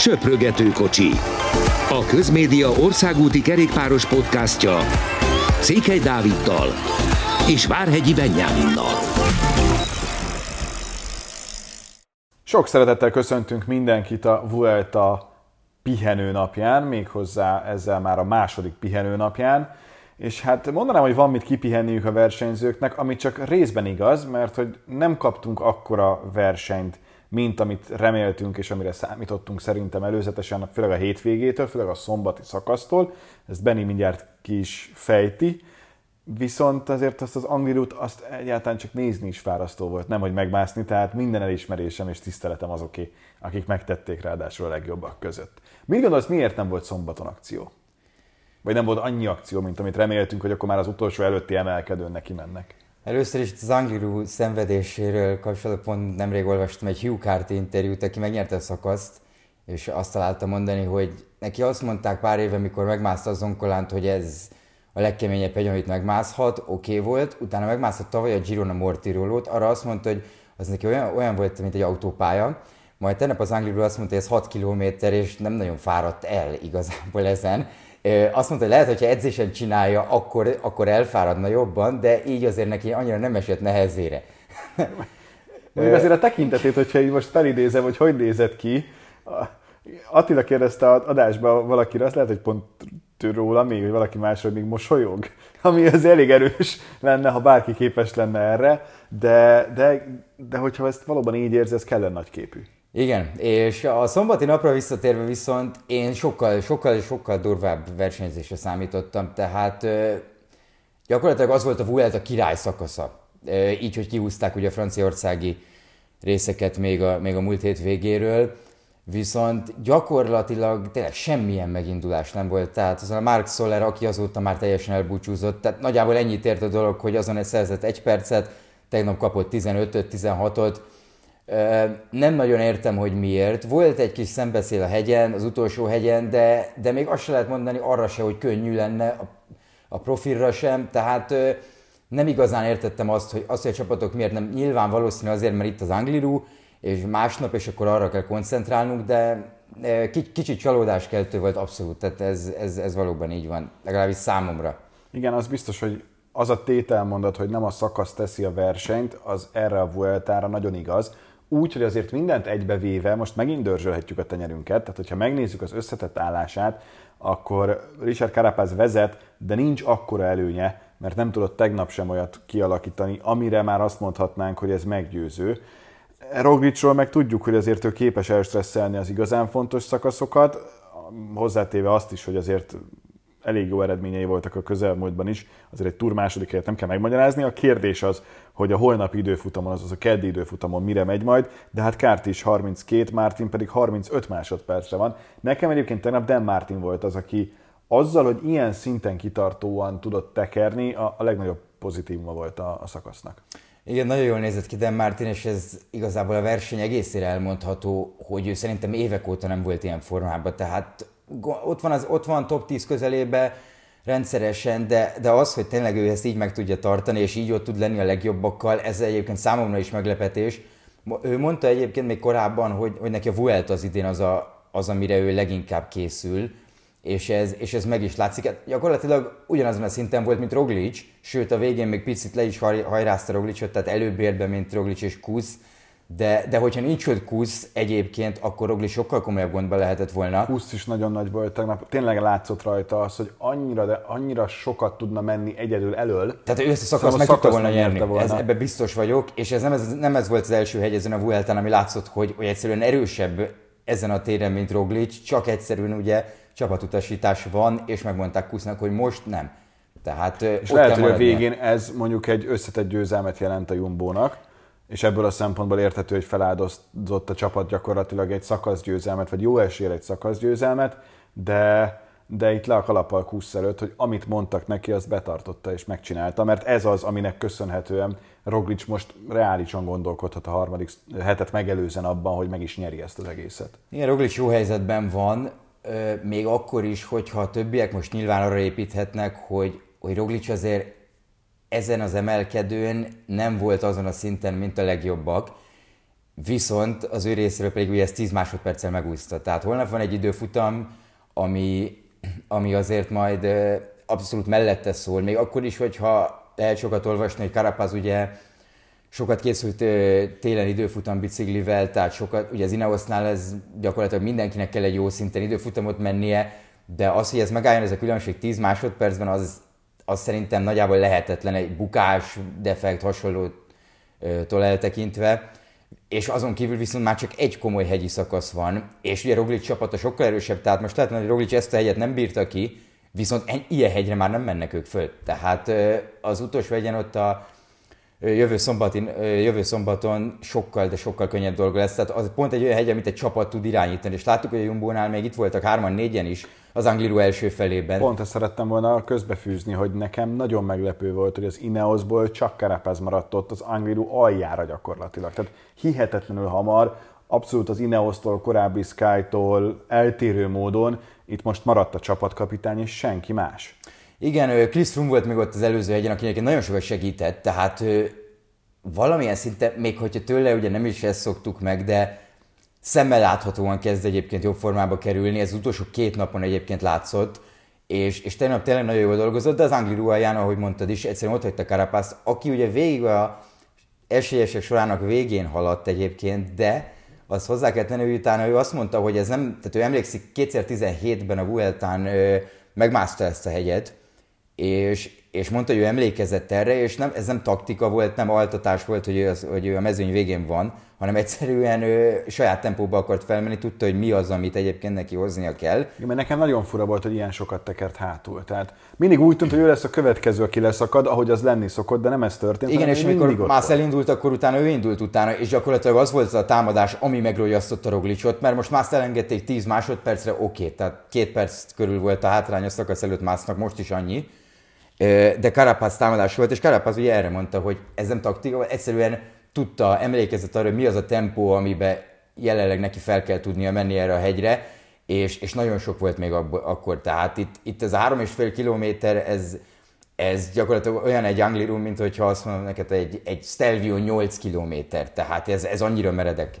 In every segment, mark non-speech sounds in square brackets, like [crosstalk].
Söprögető kocsi. A Közmédia országúti kerékpáros podcastja Székely Dáviddal és Várhegyi Benyáminnal. Sok szeretettel köszöntünk mindenkit a Vuelta pihenő napján, méghozzá ezzel már a második pihenő napján. És hát mondanám, hogy van mit kipihenniük a versenyzőknek, ami csak részben igaz, mert hogy nem kaptunk akkora versenyt, mint amit reméltünk és amire számítottunk szerintem előzetesen, főleg a hétvégétől, főleg a szombati szakasztól. Ezt Benny mindjárt ki is fejti. Viszont azért azt az Anglirút azt egyáltalán csak nézni is fárasztó volt, nem hogy megmászni, tehát minden elismerésem és tiszteletem azoké, akik megtették ráadásul a legjobbak között. Mit gondolsz, miért nem volt szombaton akció? Vagy nem volt annyi akció, mint amit reméltünk, hogy akkor már az utolsó előtti emelkedőn neki mennek? Először is az Angliru szenvedéséről kapcsolatban pont nemrég olvastam egy Hugh Carty interjút, aki megnyerte a szakaszt, és azt találta mondani, hogy neki azt mondták pár éve, mikor megmászta az zonkolánt, hogy ez a legkeményebb hegy, amit megmászhat, oké okay volt, utána megmászott tavaly a Girona Mortirolót, arra azt mondta, hogy az neki olyan, olyan volt, mint egy autópálya, majd tegnap az Angliru azt mondta, hogy ez 6 km, és nem nagyon fáradt el igazából ezen, azt mondta, hogy lehet, hogyha edzésen csinálja, akkor, akkor elfáradna jobban, de így azért neki annyira nem esett nehezére. [laughs] Még azért a tekintetét, hogyha így most felidézem, hogy hogy nézett ki, Attila kérdezte a adásba valakire, azt lehet, hogy pont róla még, vagy valaki másról még mosolyog, [laughs] ami az elég erős lenne, ha bárki képes lenne erre, de, de, de hogyha ezt valóban így érzi, ez kellene nagy képű. Igen, és a szombati napra visszatérve viszont én sokkal, sokkal, sokkal durvább versenyzésre számítottam, tehát gyakorlatilag az volt a Vuelta király szakasza. Így, hogy kihúzták ugye a franciaországi részeket még a, még a múlt hét végéről, viszont gyakorlatilag tényleg semmilyen megindulás nem volt. Tehát azon a Mark Soler, aki azóta már teljesen elbúcsúzott, tehát nagyjából ennyit ért a dolog, hogy azon egy szerzett egy percet, tegnap kapott 15-öt, 16-ot, nem nagyon értem, hogy miért. Volt egy kis szembeszél a hegyen, az utolsó hegyen, de, de még azt se lehet mondani arra se, hogy könnyű lenne, a, a profilra sem. Tehát nem igazán értettem azt, hogy, azt, hogy a csapatok miért nem. Nyilván valószínű azért, mert itt az Angliru, és másnap, és akkor arra kell koncentrálnunk, de kicsit csalódáskeltő volt abszolút, tehát ez, ez, ez valóban így van, legalábbis számomra. Igen, az biztos, hogy az a tételmondat, hogy nem a szakasz teszi a versenyt, az erre a Vueltára nagyon igaz úgy, hogy azért mindent egybevéve, most megint dörzsölhetjük a tenyerünket, tehát hogyha megnézzük az összetett állását, akkor Richard Carapaz vezet, de nincs akkora előnye, mert nem tudott tegnap sem olyat kialakítani, amire már azt mondhatnánk, hogy ez meggyőző. Roglicról meg tudjuk, hogy azért ő képes elstresszelni az igazán fontos szakaszokat, hozzátéve azt is, hogy azért elég jó eredményei voltak a közelmúltban is, azért egy túr második helyet nem kell megmagyarázni. A kérdés az, hogy a holnapi időfutamon, azaz a keddi időfutamon mire megy majd, de hát Kárt is 32, Martin pedig 35 másodpercre van. Nekem egyébként tegnap Dan Martin volt az, aki azzal, hogy ilyen szinten kitartóan tudott tekerni, a, legnagyobb pozitívuma volt a, a szakasznak. Igen, nagyon jól nézett ki Dan Martin, és ez igazából a verseny egészére elmondható, hogy ő szerintem évek óta nem volt ilyen formában, tehát ott van, az, ott van top 10 közelébe rendszeresen, de, de az, hogy tényleg ő ezt így meg tudja tartani, és így ott tud lenni a legjobbakkal, ez egyébként számomra is meglepetés. Ő mondta egyébként még korábban, hogy, hogy neki a Vuelt az idén az, a, az, amire ő leginkább készül, és ez, és ez meg is látszik. Hát gyakorlatilag ugyanazon a szinten volt, mint Roglic, sőt a végén még picit le is hajrázta Roglicot, tehát előbb be, mint Roglic és Kusz, de, de hogyha nincs ott Kusz egyébként, akkor Rogli sokkal komolyabb gondba lehetett volna. Kusz is nagyon nagy volt tegnap. Tényleg látszott rajta az, hogy annyira, de annyira sokat tudna menni egyedül elől. Tehát ő ezt a szakaszt meg tudta volna nyerni. Volna. Ez, ebbe biztos vagyok, és ez nem, ez nem ez volt az első hegy ezen a Vueltán, ami látszott, hogy, hogy egyszerűen erősebb ezen a téren, mint Roglic, csak egyszerűen ugye csapatutasítás van, és megmondták Kusznak, hogy most nem. Tehát, és lehet, hogy a végén ez mondjuk egy összetett győzelmet jelent a Jumbónak és ebből a szempontból érthető, hogy feláldozott a csapat gyakorlatilag egy szakaszgyőzelmet, vagy jó esélyre egy szakaszgyőzelmet, de, de itt le a kalappal kúsz előtt, hogy amit mondtak neki, azt betartotta és megcsinálta, mert ez az, aminek köszönhetően Roglic most reálisan gondolkodhat a harmadik hetet megelőzen abban, hogy meg is nyeri ezt az egészet. Igen, Roglic jó helyzetben van, még akkor is, hogyha a többiek most nyilván arra építhetnek, hogy, hogy Roglic azért ezen az emelkedőn nem volt azon a szinten, mint a legjobbak, viszont az ő részéről pedig ugye ezt 10 másodperccel megúszta. Tehát holnap van egy időfutam, ami, ami azért majd abszolút mellette szól, még akkor is, hogyha lehet sokat olvasni, hogy Karapaz ugye sokat készült télen időfutam biciklivel, tehát sokat, ugye az Ineosnál ez gyakorlatilag mindenkinek kell egy jó szinten időfutamot mennie, de az, hogy ez megálljon, ez a különbség 10 másodpercben, az, az szerintem nagyjából lehetetlen egy bukás, defekt, hasonlótól eltekintve. És azon kívül viszont már csak egy komoly hegyi szakasz van, és ugye Roglic csapata sokkal erősebb, tehát most lehet, hogy Roglic ezt a hegyet nem bírta ki, viszont ilyen hegyre már nem mennek ők föl. Tehát az utolsó hegyen ott a jövő, szombatin, jövő szombaton sokkal, de sokkal könnyebb dolga lesz. Tehát az pont egy olyan hegy, amit egy csapat tud irányítani. És láttuk, hogy a Jumbónál még itt voltak hárman, négyen is az Angliru első felében. Pont ezt szerettem volna közbefűzni, hogy nekem nagyon meglepő volt, hogy az Ineosból csak Carapaz maradt ott az Angliru aljára gyakorlatilag. Tehát hihetetlenül hamar, abszolút az Ineos-tól, korábbi Sky-tól eltérő módon itt most maradt a csapatkapitány és senki más. Igen, Chris Froome volt még ott az előző hegyen, akinek nagyon sokat segített, tehát valamilyen szinte, még hogyha tőle ugye nem is ezt szoktuk meg, de szemmel láthatóan kezd egyébként jobb formába kerülni, ez az utolsó két napon egyébként látszott, és, és tegnap tényleg nagyon jól dolgozott, de az Angli ruhaján, ahogy mondtad is, egyszerűen ott hagyta Carapaz, aki ugye végig a esélyesek sorának végén haladt egyébként, de azt hozzá kell tenni, hogy utána ő azt mondta, hogy ez nem, tehát ő emlékszik 2017-ben a Vueltán megmászta ezt a hegyet, és, és mondta, hogy ő emlékezett erre, és nem, ez nem taktika volt, nem altatás volt, hogy ő, az, hogy ő a mezőny végén van, hanem egyszerűen ő saját tempóba akart felmenni, tudta, hogy mi az, amit egyébként neki hoznia kell. Igen, mert nekem nagyon fura volt, hogy ilyen sokat tekert hátul. Tehát mindig úgy tűnt, hogy ő lesz a következő, aki leszakad, ahogy az lenni szokott, de nem ez történt. Igen, és amikor Mász elindult, akkor utána ő indult utána, és gyakorlatilag az volt az a támadás, ami megrogyasztotta Roglicot, mert most Mász elengedték 10 másodpercre, oké, okay, tehát két perc körül volt a hátrány a szakasz előtt Másznak, most is annyi de Carapaz támadás volt, és Carapaz ugye erre mondta, hogy ez nem taktika, egyszerűen tudta, emlékezett arra, hogy mi az a tempó, amiben jelenleg neki fel kell tudnia menni erre a hegyre, és, és nagyon sok volt még ab, akkor. Tehát itt, itt ez a három és fél kilométer, ez, ez gyakorlatilag olyan egy Angliru, mint hogyha azt mondom neked, egy, egy Stelvio 8 kilométer. Tehát ez, ez annyira meredek.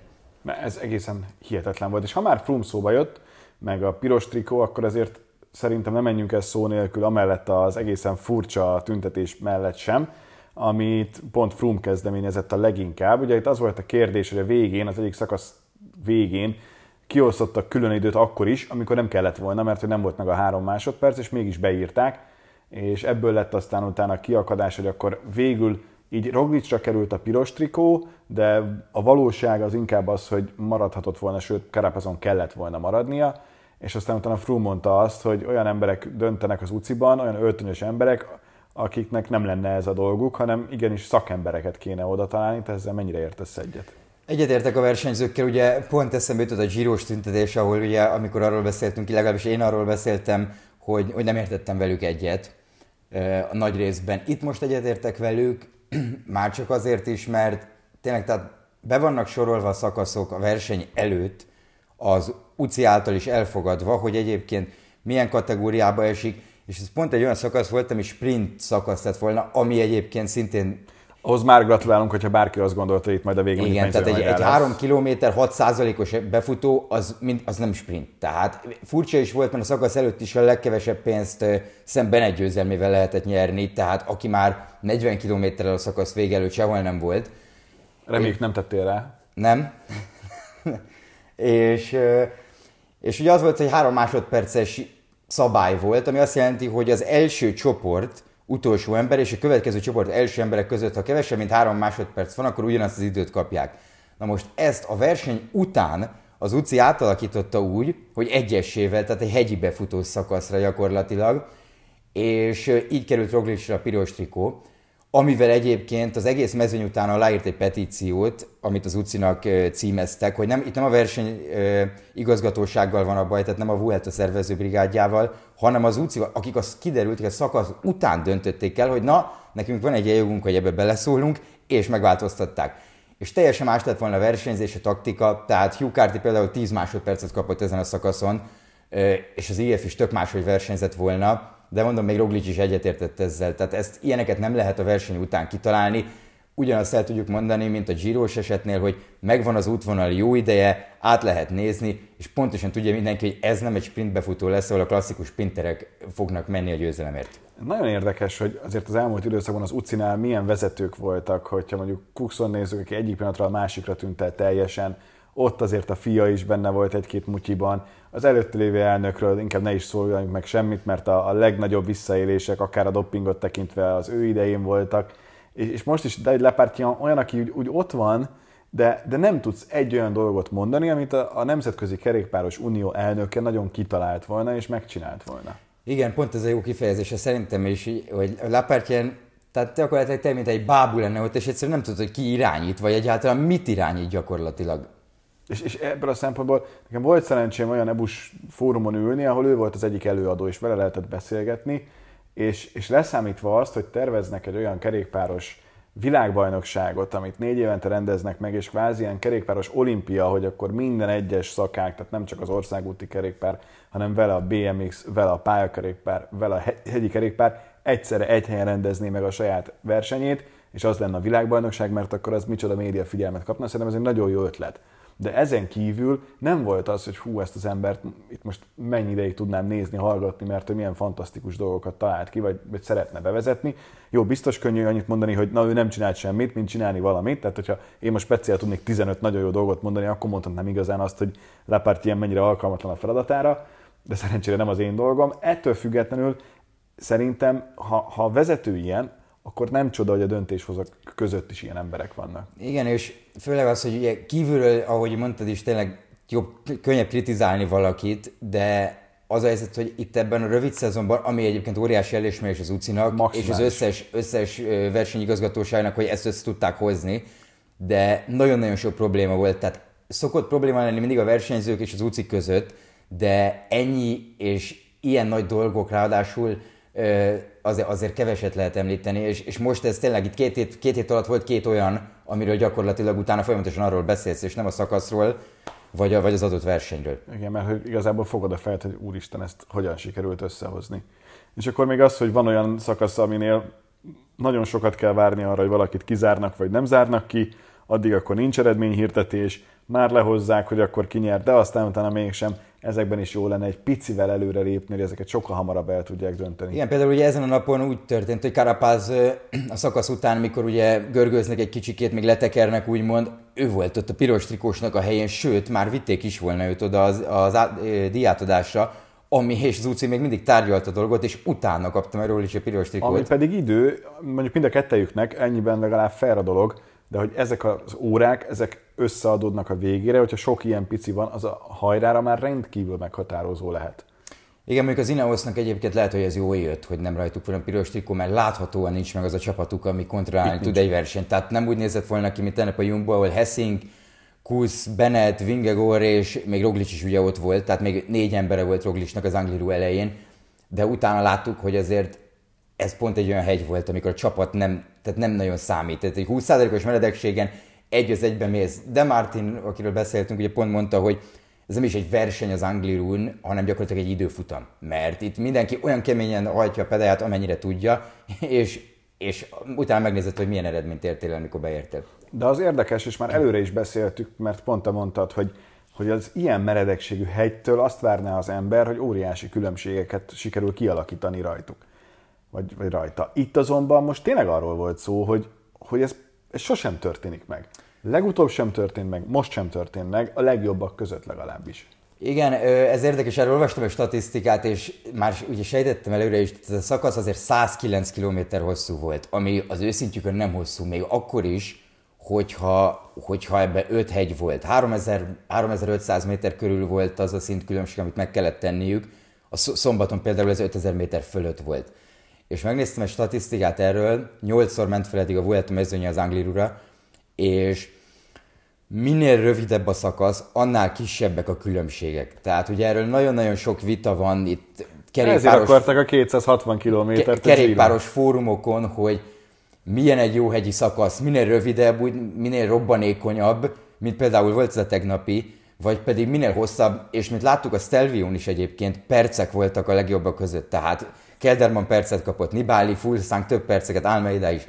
Ez egészen hihetetlen volt. És ha már Froome szóba jött, meg a piros trikó, akkor azért szerintem nem menjünk el szó nélkül, amellett az egészen furcsa tüntetés mellett sem, amit pont Froome kezdeményezett a leginkább. Ugye itt az volt a kérdés, hogy a végén, az egyik szakasz végén kiosztottak külön időt akkor is, amikor nem kellett volna, mert hogy nem volt meg a három másodperc, és mégis beírták, és ebből lett aztán utána kiakadás, hogy akkor végül így Roglicra került a piros trikó, de a valóság az inkább az, hogy maradhatott volna, sőt, Karapazon kellett volna maradnia, és aztán utána Froome mondta azt, hogy olyan emberek döntenek az UCI-ban, olyan öltönyös emberek, akiknek nem lenne ez a dolguk, hanem igenis szakembereket kéne oda találni, te ezzel mennyire értesz egyet? Egyetértek a versenyzőkkel, ugye pont eszembe jutott a zsírós tüntetés, ahol ugye, amikor arról beszéltünk, legalábbis én arról beszéltem, hogy, hogy nem értettem velük egyet a nagy részben. Itt most egyetértek velük, [clears throat] már csak azért is, mert tényleg tehát be vannak sorolva a szakaszok a verseny előtt, az UCI által is elfogadva, hogy egyébként milyen kategóriába esik, és ez pont egy olyan szakasz volt, ami sprint szakasz lett volna, ami egyébként szintén ahhoz már gratulálunk, hogyha bárki azt gondolta, hogy itt majd a végén Igen, tehát egy, egy 3 km 6%-os befutó, az, mind, az nem sprint. Tehát furcsa is volt, mert a szakasz előtt is a legkevesebb pénzt szemben egy győzelmével lehetett nyerni, tehát aki már 40 km-rel a szakasz vége előtt sehol nem volt. Reméljük nem tettél rá. Nem. És, és ugye az volt, hogy három másodperces szabály volt, ami azt jelenti, hogy az első csoport utolsó ember és a következő csoport első emberek között, ha kevesebb, mint három másodperc van, akkor ugyanazt az időt kapják. Na most ezt a verseny után az UCI átalakította úgy, hogy egyesével, tehát egy hegyi befutó szakaszra gyakorlatilag, és így került Roglicra a piros trikó, amivel egyébként az egész mezőny után aláírt egy petíciót, amit az UCI-nak címeztek, hogy nem, itt nem a verseny igazgatósággal van a baj, tehát nem a Vuelta szervezőbrigádjával, hanem az UCI, akik az kiderült, hogy a szakasz után döntötték el, hogy na, nekünk van egy jogunk, hogy ebbe beleszólunk, és megváltoztatták. És teljesen más lett volna a versenyzés, a taktika, tehát Hugh Carty például 10 másodpercet kapott ezen a szakaszon, és az IF is tök máshogy versenyzett volna, de mondom, még Roglic is egyetértett ezzel, tehát ezt ilyeneket nem lehet a verseny után kitalálni. ugyanazt el tudjuk mondani, mint a Giros esetnél, hogy megvan az útvonal jó ideje, át lehet nézni, és pontosan tudja mindenki, hogy ez nem egy sprintbefutó lesz, ahol a klasszikus sprinterek fognak menni a győzelemért. Nagyon érdekes, hogy azért az elmúlt időszakban az UCI-nál milyen vezetők voltak, hogyha mondjuk Cookson nézzük, aki egyik pillanatra a másikra tűnt el teljesen, ott azért a fia is benne volt egy-két mutyiban. Az előtte lévő elnökről inkább ne is szóljunk meg semmit, mert a, a legnagyobb visszaélések, akár a doppingot tekintve az ő idején voltak. És, és most is David Lepártyan olyan, aki úgy, úgy ott van, de, de nem tudsz egy olyan dolgot mondani, amit a, a Nemzetközi Kerékpáros Unió elnöke nagyon kitalált volna és megcsinált volna. Igen, pont ez a jó kifejezése szerintem is, hogy Lapártyan tehát gyakorlatilag te, mint egy bábú lenne ott, és egyszerűen nem tudod, hogy ki irányít, vagy egyáltalán mit irányít gyakorlatilag. És, és ebből a szempontból nekem volt szerencsém olyan ebus fórumon ülni, ahol ő volt az egyik előadó, és vele lehetett beszélgetni, és, és leszámítva azt, hogy terveznek egy olyan kerékpáros világbajnokságot, amit négy évente rendeznek meg, és kvázi ilyen kerékpáros olimpia, hogy akkor minden egyes szakák, tehát nem csak az országúti kerékpár, hanem vele a BMX, vele a pályakerékpár, vele a hegyi kerékpár egyszerre egy helyen rendezné meg a saját versenyét, és az lenne a világbajnokság, mert akkor az micsoda média figyelmet kapna. Szerintem ez egy nagyon jó ötlet de ezen kívül nem volt az, hogy hú, ezt az embert itt most mennyi ideig tudnám nézni, hallgatni, mert ő milyen fantasztikus dolgokat talált ki, vagy, vagy szeretne bevezetni. Jó, biztos könnyű annyit mondani, hogy na ő nem csinált semmit, mint csinálni valamit. Tehát, hogyha én most speciál tudnék 15 nagyon jó dolgot mondani, akkor mondhatnám igazán azt, hogy Lepárt ilyen mennyire alkalmatlan a feladatára, de szerencsére nem az én dolgom. Ettől függetlenül szerintem, ha, ha a vezető ilyen, akkor nem csoda, hogy a döntéshozók között is ilyen emberek vannak. Igen, és főleg az, hogy ugye kívülről, ahogy mondtad is, tényleg jobb, könnyebb kritizálni valakit, de az a helyzet, hogy itt ebben a rövid szezonban, ami egyébként óriási elismerés az UCI-nak, és az összes, összes versenyigazgatóságnak, hogy ezt össze tudták hozni, de nagyon-nagyon sok probléma volt, tehát szokott probléma lenni mindig a versenyzők és az UCI között, de ennyi és ilyen nagy dolgok ráadásul azért, keveset lehet említeni, és, és most ez tényleg itt két hét, két hét alatt volt két olyan, amiről gyakorlatilag utána folyamatosan arról beszélsz, és nem a szakaszról, vagy, a, vagy az adott versenyről. Igen, mert hogy igazából fogod a fejt, hogy úristen, ezt hogyan sikerült összehozni. És akkor még az, hogy van olyan szakasz, aminél nagyon sokat kell várni arra, hogy valakit kizárnak, vagy nem zárnak ki, addig akkor nincs eredményhirdetés, már lehozzák, hogy akkor kinyert, de aztán utána mégsem ezekben is jó lenne egy picivel előre lépni, hogy ezeket sokkal hamarabb el tudják dönteni. Igen, például ugye ezen a napon úgy történt, hogy Karapáz a szakasz után, mikor ugye görgőznek egy kicsikét, még letekernek úgymond, ő volt ott a piros trikósnak a helyén, sőt, már vitték is volna őt oda az, az, az diátadásra, ami és Zuci még mindig tárgyalt a dolgot, és utána kaptam erről is a piros trikót. Ami pedig idő, mondjuk mind a kettejüknek, ennyiben legalább fair a dolog, de hogy ezek az órák, ezek összeadódnak a végére, hogyha sok ilyen pici van, az a hajrára már rendkívül meghatározó lehet. Igen, mondjuk az Ineosnak egyébként lehet, hogy ez jó jött, hogy nem rajtuk van a piros trikó, mert láthatóan nincs meg az a csapatuk, ami kontrollálni tud egy versenyt. Tehát nem úgy nézett volna ki, mint tegnap a Jumbo, ahol Hessing, Kusz, Bennett, Vingegor és még Roglic is ugye ott volt, tehát még négy embere volt Roglicnak az Angliru elején, de utána láttuk, hogy azért ez pont egy olyan hegy volt, amikor a csapat nem, tehát nem nagyon számít. Tehát egy 20%-os meredekségen egy az egyben mész. De Martin, akiről beszéltünk, ugye pont mondta, hogy ez nem is egy verseny az Anglirun, hanem gyakorlatilag egy időfutam. Mert itt mindenki olyan keményen hajtja a pedáját, amennyire tudja, és, és utána megnézett, hogy milyen eredményt értél amikor beértél. De az érdekes, és már előre is beszéltük, mert pont te mondtad, hogy hogy az ilyen meredekségű hegytől azt várná az ember, hogy óriási különbségeket sikerül kialakítani rajtuk vagy, vagy rajta. Itt azonban most tényleg arról volt szó, hogy, hogy ez, ez sosem történik meg. Legutóbb sem történt meg, most sem történt meg, a legjobbak között legalábbis. Igen, ez érdekes, erről olvastam egy statisztikát, és már ugye sejtettem előre is, ez a szakasz azért 109 km hosszú volt, ami az őszintjükön nem hosszú, még akkor is, hogyha, hogyha ebbe 5 hegy volt. 3000, 3500 méter körül volt az a szintkülönbség, amit meg kellett tenniük. A szombaton például ez 5000 méter fölött volt és megnéztem egy statisztikát erről, nyolcszor ment fel eddig a Vuelta mezőnye az Anglirura, és minél rövidebb a szakasz, annál kisebbek a különbségek. Tehát ugye erről nagyon-nagyon sok vita van itt kerékpáros... Ezért akartak a 260 kilométert. Kerékpáros fórumokon, hogy milyen egy jó hegyi szakasz, minél rövidebb, úgy, minél robbanékonyabb, mint például volt ez a tegnapi, vagy pedig minél hosszabb, és mint láttuk a Stelvion is egyébként, percek voltak a legjobbak között. Tehát Kelderman percet kapott, Nibali, Fulszánk több perceket, Almeida is.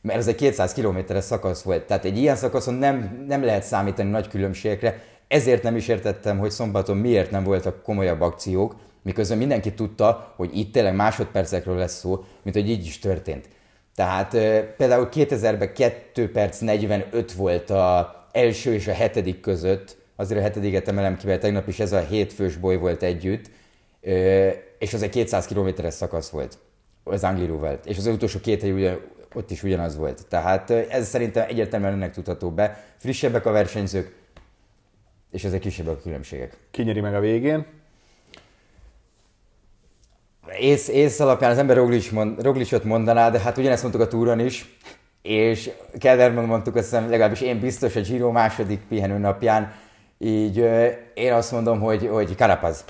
mert ez egy 200 kilométeres szakasz volt. Tehát egy ilyen szakaszon nem, nem lehet számítani nagy különbségekre, ezért nem is értettem, hogy szombaton miért nem voltak komolyabb akciók, miközben mindenki tudta, hogy itt tényleg másodpercekről lesz szó, mint hogy így is történt. Tehát például 2000-ben 2 perc 45 volt a első és a hetedik között, azért a hetediket emelem ki, mert tegnap is ez a hétfős boly volt együtt, és az egy 200 kilométeres szakasz volt az Angliruvel, és az utolsó két hely ugye, ott is ugyanaz volt. Tehát ez szerintem egyértelműen ennek tudható be. Frissebbek a versenyzők, és ezek kisebbek a különbségek. Kinyeri meg a végén? Ész, ész alapján az ember Roglic mond, Roglicot mondaná, de hát ugyanezt mondtuk a túron is, és Kelderman mondtuk, azt hiszem, legalábbis én biztos a Giro második pihenő napján, így én azt mondom, hogy, hogy Carapaz.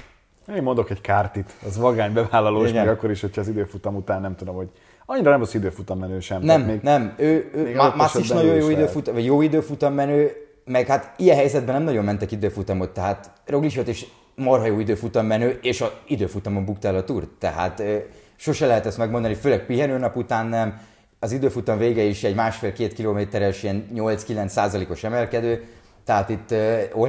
Én mondok egy kártit, az vagány bevállalós, még akkor is, hogyha az időfutam után nem tudom, hogy annyira nem az időfutam menő sem. Nem, még, nem, ő, ő Massz is nagyon jó időfutam, vagy jó időfutam menő, meg hát ilyen helyzetben nem nagyon mentek időfutamot, tehát Roglicot is marha jó időfutam menő, és a időfutamon buktál a túr. Tehát sose lehet ezt megmondani, főleg pihenőnap után nem. Az időfutam vége is egy másfél-két kilométeres, ilyen 8-9 százalékos emelkedő, tehát itt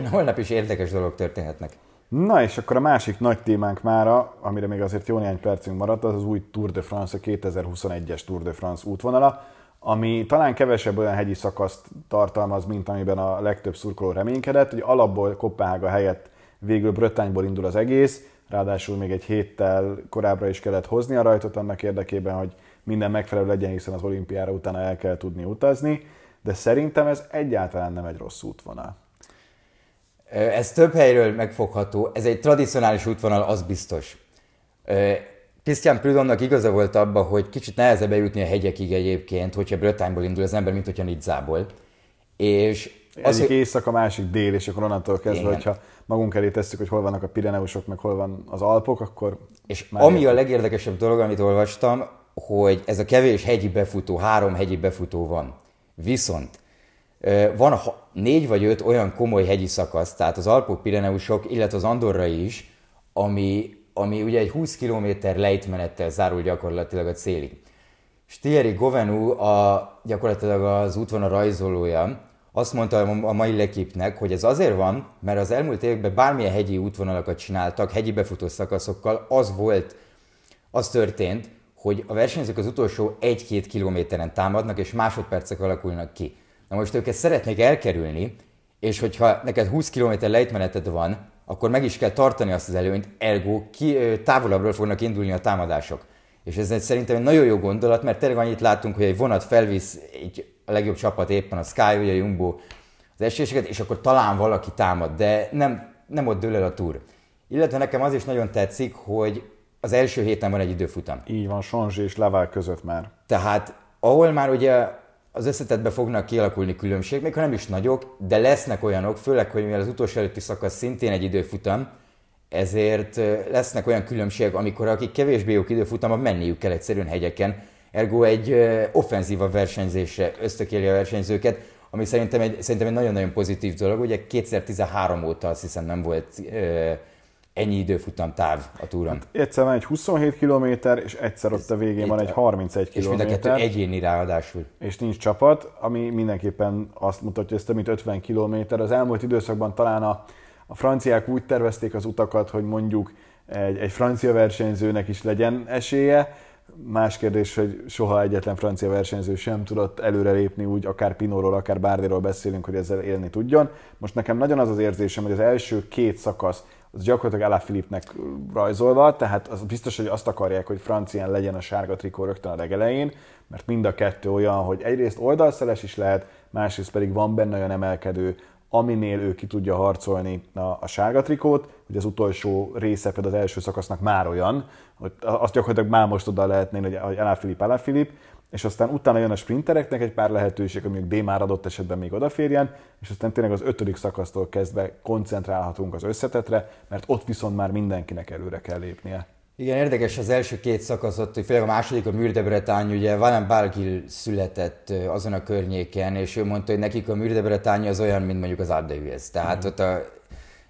holnap is érdekes dolog történhetnek. Na és akkor a másik nagy témánk mára, amire még azért jó néhány percünk maradt, az az új Tour de France, a 2021-es Tour de France útvonala, ami talán kevesebb olyan hegyi szakaszt tartalmaz, mint amiben a legtöbb szurkoló reménykedett. Ugye alapból Kopenhága helyett végül Bröttányból indul az egész, ráadásul még egy héttel korábbra is kellett hozni a rajtot annak érdekében, hogy minden megfelelő legyen, hiszen az olimpiára utána el kell tudni utazni, de szerintem ez egyáltalán nem egy rossz útvonal. Ez több helyről megfogható, ez egy tradicionális útvonal, az biztos. Christian Prudonnak igaza volt abban, hogy kicsit nehezebb bejutni a hegyekig egyébként, hogyha Brötányból indul az ember, mint hogyha Nidzából. És az, Egyik hogy... éjszak, a másik dél, és akkor onnantól kezdve, Igen. hogyha magunk elé tesszük, hogy hol vannak a Pireneusok, meg hol van az Alpok, akkor... És ami értem. a legérdekesebb dolog, amit olvastam, hogy ez a kevés hegyi befutó, három hegyi befutó van. Viszont van négy vagy öt olyan komoly hegyi szakasz, tehát az Alpok, Pireneusok, illetve az Andorrai is, ami, ami ugye egy 20 km lejtmenettel zárul gyakorlatilag a célig. Stieri Govenu a, gyakorlatilag az útvonal rajzolója, azt mondta a mai lekipnek, hogy ez azért van, mert az elmúlt években bármilyen hegyi útvonalakat csináltak, hegyi befutó szakaszokkal, az volt, az történt, hogy a versenyzők az utolsó egy-két kilométeren támadnak, és másodpercek alakulnak ki. Na most ők ezt szeretnék elkerülni, és hogyha neked 20 km lejtmeneted van, akkor meg is kell tartani azt az előnyt, ergo ki, távolabbról fognak indulni a támadások. És ez egy szerintem egy nagyon jó gondolat, mert tényleg annyit látunk, hogy egy vonat felvisz egy a legjobb csapat éppen a Sky, vagy a Jumbo az eséseket, és akkor talán valaki támad, de nem, nem ott dől el a túr. Illetve nekem az is nagyon tetszik, hogy az első héten van egy időfutam. Így van, Sanzsi és Level között már. Tehát ahol már ugye az összetetben fognak kialakulni különbség, még ha nem is nagyok, de lesznek olyanok, főleg, hogy mivel az utolsó előtti szakasz szintén egy időfutam, ezért lesznek olyan különbségek, amikor akik kevésbé jók időfutamban menniük kell egyszerűen hegyeken, ergo egy offenzíva versenyzésre ösztökéli a versenyzőket, ami szerintem egy, szerintem egy nagyon-nagyon pozitív dolog. Ugye 2013 óta azt hiszem nem volt ennyi időfutam táv a túron. Hát egyszer van egy 27 km, és egyszer ott a végén van egy 31 km. És mind a kettő egyéni ráadásul. És nincs csapat, ami mindenképpen azt mutatja, hogy ez több mint 50 km. Az elmúlt időszakban talán a, a franciák úgy tervezték az utakat, hogy mondjuk egy, egy francia versenyzőnek is legyen esélye, Más kérdés, hogy soha egyetlen francia versenyző sem tudott előrelépni úgy, akár Pinóról, akár Bárdéról beszélünk, hogy ezzel élni tudjon. Most nekem nagyon az az érzésem, hogy az első két szakasz az gyakorlatilag Ella Filipnek rajzolva, tehát az biztos, hogy azt akarják, hogy francián legyen a sárga trikó rögtön a legelején, mert mind a kettő olyan, hogy egyrészt oldalszeles is lehet, másrészt pedig van benne olyan emelkedő, aminél ő ki tudja harcolni a, a sárga trikót, hogy az utolsó része például az első szakasznak már olyan, hogy azt gyakorlatilag már most oda lehetné, hogy, hogy Alaphilipp, Alaphilipp, és aztán utána jön a sprintereknek egy pár lehetőség, mondjuk D már adott esetben még odaférjen, és aztán tényleg az ötödik szakasztól kezdve koncentrálhatunk az összetetre, mert ott viszont már mindenkinek előre kell lépnie. Igen, érdekes az első két szakaszot, hogy főleg a második, a Műr de Bretagne, ugye Valen Balgil született azon a környéken, és ő mondta, hogy nekik a Műr de Bretagne az olyan, mint mondjuk az Alpe Tehát mm. ott a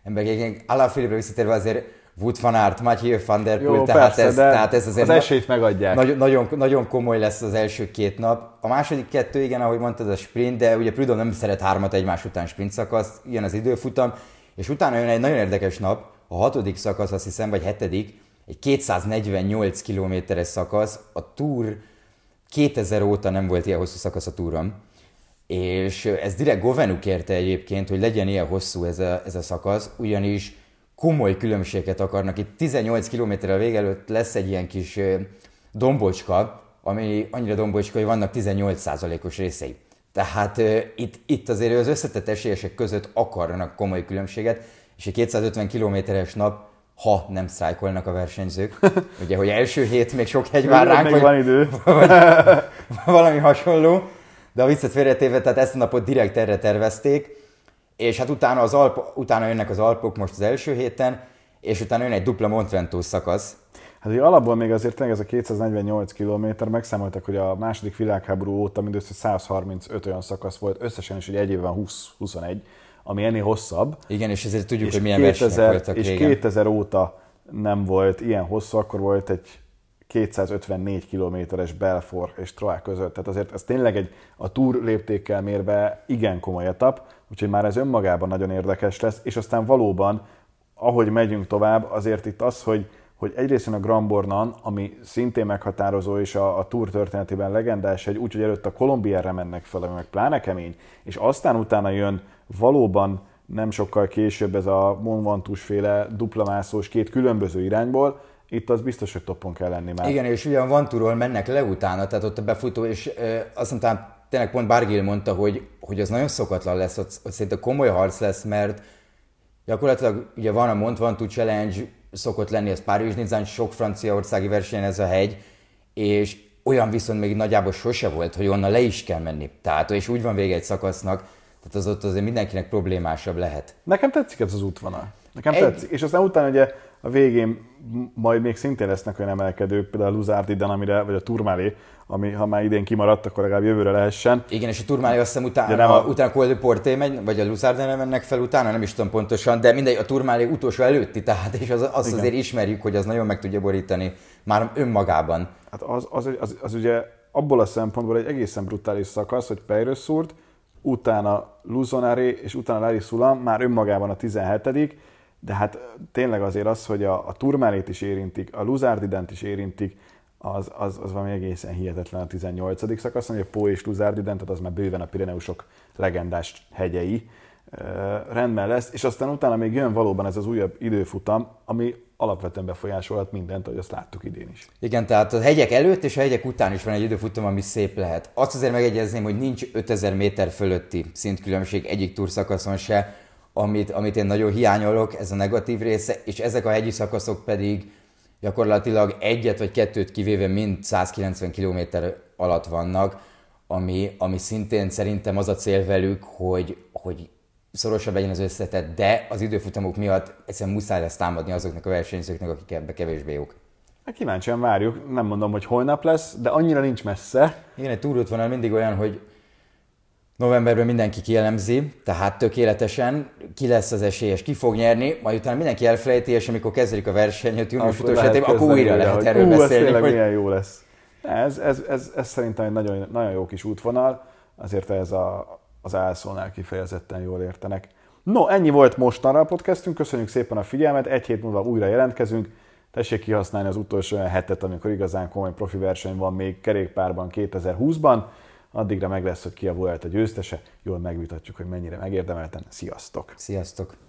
emberek, Alaphilippre visszatérve azért Wood van Aert, Mathieu van der Poel, Jó, tehát, persze, ez, tehát ez azért az esélyt megadják. Nagyon, nagyon, nagyon komoly lesz az első két nap. A második kettő, igen, ahogy mondtad, a sprint, de ugye Prudhomme nem szeret hármat egymás után sprint szakasz, ilyen az időfutam, és utána jön egy nagyon érdekes nap, a hatodik szakasz, azt hiszem, vagy hetedik, egy 248 kilométeres szakasz, a Tour 2000 óta nem volt ilyen hosszú szakasz a túron, és ez direkt Govenuk kérte egyébként, hogy legyen ilyen hosszú ez a, ez a szakasz, ugyanis komoly különbséget akarnak. Itt 18 kilométerrel vége előtt lesz egy ilyen kis dombocska, ami annyira dombocska, hogy vannak 18%-os részei. Tehát uh, itt, itt azért az összetett esélyesek között akarnak komoly különbséget, és egy 250 kilométeres nap, ha nem sztrájkolnak a versenyzők, [laughs] ugye, hogy első hét még sok hegy vár ránk, vagy, van idő. [laughs] vagy [laughs] valami hasonló, de a viccet félretéve, tehát ezt a napot direkt erre tervezték, és hát utána, az Alp, utána jönnek az Alpok most az első héten, és utána jön egy dupla Mont Ventoux szakasz. Hát ugye alapból még azért tényleg ez a 248 km, megszámoltak, hogy a második világháború óta mindössze 135 olyan szakasz volt, összesen is, hogy egy évben 20-21, ami ennél hosszabb. Igen, és ezért tudjuk, és hogy milyen 2000, versenyek voltak És régen. 2000 óta nem volt ilyen hosszú, akkor volt egy 254 kilométeres Belfort és Troyes között. Tehát azért ez tényleg egy a túr léptékkel mérve igen komoly etap, úgyhogy már ez önmagában nagyon érdekes lesz, és aztán valóban, ahogy megyünk tovább, azért itt az, hogy hogy egyrészt a Grand Bornan, ami szintén meghatározó, és a, a túr történetében legendás egy, úgyhogy előtt a Kolumbiára mennek fel, ami meg pláne kemény, és aztán utána jön valóban nem sokkal később ez a Mont Ventoux féle duplamászós két különböző irányból, itt az biztos, hogy toppon kell lenni már. Igen, és ugyan Vantúról mennek le utána, tehát ott a befutó, és ö, azt mondtam, tényleg pont Bargil mondta, hogy, hogy az nagyon szokatlan lesz, ott, ott szerintem komoly harc lesz, mert gyakorlatilag ugye van a Mont Ventoux Challenge, szokott lenni, ez Párizs Nizán, sok franciaországi versenyen ez a hegy, és olyan viszont még nagyjából sose volt, hogy onnan le is kell menni. Tehát, és úgy van vége egy szakasznak, tehát az ott azért mindenkinek problémásabb lehet. Nekem tetszik ez az útvonal. Nekem Egy- tetszik. És aztán utána ugye a végén majd még szintén lesznek olyan emelkedők, például a Luzardiden, amire, vagy a Turmálé, ami ha már idén kimaradt, akkor legalább jövőre lehessen. Igen, és a Turmálé azt hiszem utána, De nem a- utána Col de Porté megy, vagy a Luzardene mennek fel utána, nem is tudom pontosan, de mindegy, a Turmálé utolsó előtti, tehát és az, azt azért ismerjük, hogy az nagyon meg tudja borítani már önmagában. Hát az, az, az, az ugye abból a szempontból egy egészen brutális szakasz, hogy Peyresourt, utána Luzonare és utána Larry Sulam már önmagában a 17 de hát tényleg azért az, hogy a, a Turmálét is érintik, a Luzardident is érintik, az, az, az valami egészen hihetetlen a 18. szakaszon, hogy a Pó és Luzardiden, tehát az már bőven a Pireneusok legendás hegyei, rendben lesz, és aztán utána még jön valóban ez az újabb időfutam, ami alapvetően befolyásolhat mindent, ahogy azt láttuk idén is. Igen, tehát a hegyek előtt és a hegyek után is van egy időfutam, ami szép lehet. Azt azért megegyezném, hogy nincs 5000 méter fölötti szintkülönbség egyik túrszakaszon se, amit, amit én nagyon hiányolok, ez a negatív része, és ezek a hegyi szakaszok pedig gyakorlatilag egyet vagy kettőt kivéve mind 190 km alatt vannak, ami, ami szintén szerintem az a cél velük, hogy, hogy szorosabb legyen az összetett, de az időfutamok miatt egyszerűen muszáj lesz támadni azoknak a versenyzőknek, akik ebbe kevésbé jók. Hát kíváncsian várjuk, nem mondom, hogy holnap lesz, de annyira nincs messze. Igen, egy túrútvonal mindig olyan, hogy novemberben mindenki kielemzi, tehát tökéletesen ki lesz az esélyes, ki fog nyerni, majd utána mindenki elfelejti, és amikor kezdődik a verseny, június utolsó hetében, akkor újra lehet hogy erről ú, ez beszélni. tényleg Hogy... milyen jó lesz. Ez, ez, ez, ez szerintem egy nagyon, nagyon jó kis útvonal, azért ez a, az elszólnál kifejezetten jól értenek. No, ennyi volt mostanra a podcastünk, köszönjük szépen a figyelmet, egy hét múlva újra jelentkezünk, tessék kihasználni az utolsó olyan hetet, amikor igazán komoly profi verseny van még kerékpárban 2020-ban, addigra meg lesz, hogy ki a Vuelta győztese, jól megvitatjuk, hogy mennyire megérdemelten. Sziasztok! Sziasztok!